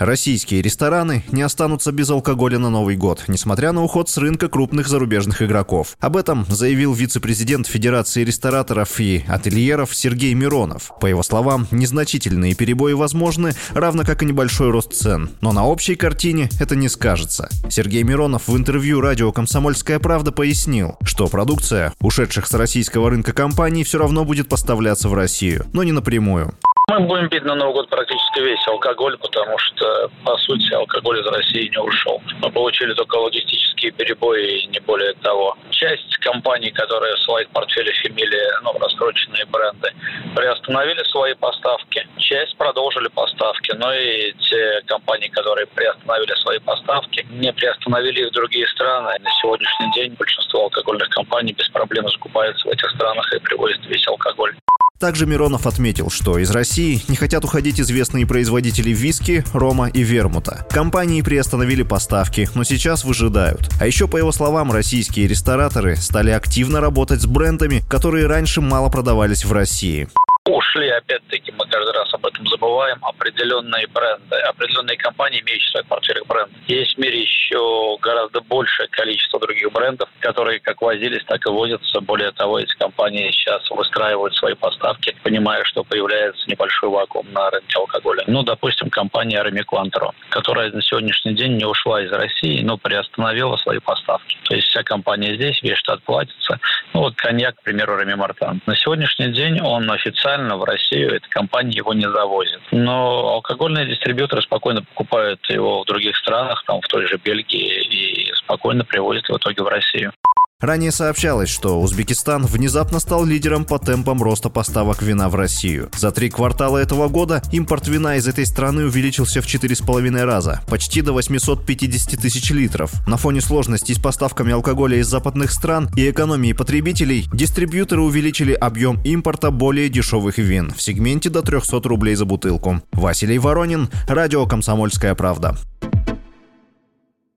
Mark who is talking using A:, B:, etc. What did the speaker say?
A: Российские рестораны не останутся без алкоголя на Новый год, несмотря на уход с рынка крупных зарубежных игроков. Об этом заявил вице-президент Федерации рестораторов и ательеров Сергей Миронов. По его словам, незначительные перебои возможны, равно как и небольшой рост цен. Но на общей картине это не скажется. Сергей Миронов в интервью радио «Комсомольская правда» пояснил, что продукция ушедших с российского рынка компаний все равно будет поставляться в Россию, но не напрямую.
B: Мы будем пить на Новый год практически весь алкоголь, потому что, по сути, алкоголь из России не ушел. Мы получили только логистические перебои и не более того. Часть компаний, которые в своих портфелях имели ну, раскрученные бренды, приостановили свои поставки. Часть продолжили поставки, но и те компании, которые приостановили свои поставки, не приостановили их в другие страны. На сегодняшний день большинство алкогольных компаний без проблем закупаются в этих странах и привозят весь алкоголь.
A: Также Миронов отметил, что из России не хотят уходить известные производители виски, рома и вермута. Компании приостановили поставки, но сейчас выжидают. А еще, по его словам, российские рестораторы стали активно работать с брендами, которые раньше мало продавались в России
B: ушли, опять-таки, мы каждый раз об этом забываем, определенные бренды, определенные компании, имеющие в своих портфелях бренд. Есть в мире еще гораздо большее количество других брендов, которые как возились, так и возятся. Более того, эти компании сейчас выстраивают свои поставки, понимая, что появляется небольшой вакуум на рынке алкоголя. Ну, допустим, компания Cointreau, которая на сегодняшний день не ушла из России, но приостановила свои поставки. То есть вся компания здесь, весь штат платится. Ну, вот коньяк, к примеру, Реми Мартан. На сегодняшний день он официально в Россию эта компания его не завозит. Но алкогольные дистрибьюторы спокойно покупают его в других странах, там в той же Бельгии, и спокойно привозят в итоге в Россию.
A: Ранее сообщалось, что Узбекистан внезапно стал лидером по темпам роста поставок вина в Россию. За три квартала этого года импорт вина из этой страны увеличился в 4,5 раза, почти до 850 тысяч литров. На фоне сложностей с поставками алкоголя из западных стран и экономии потребителей, дистрибьюторы увеличили объем импорта более дешевых вин в сегменте до 300 рублей за бутылку. Василий Воронин, Радио «Комсомольская правда».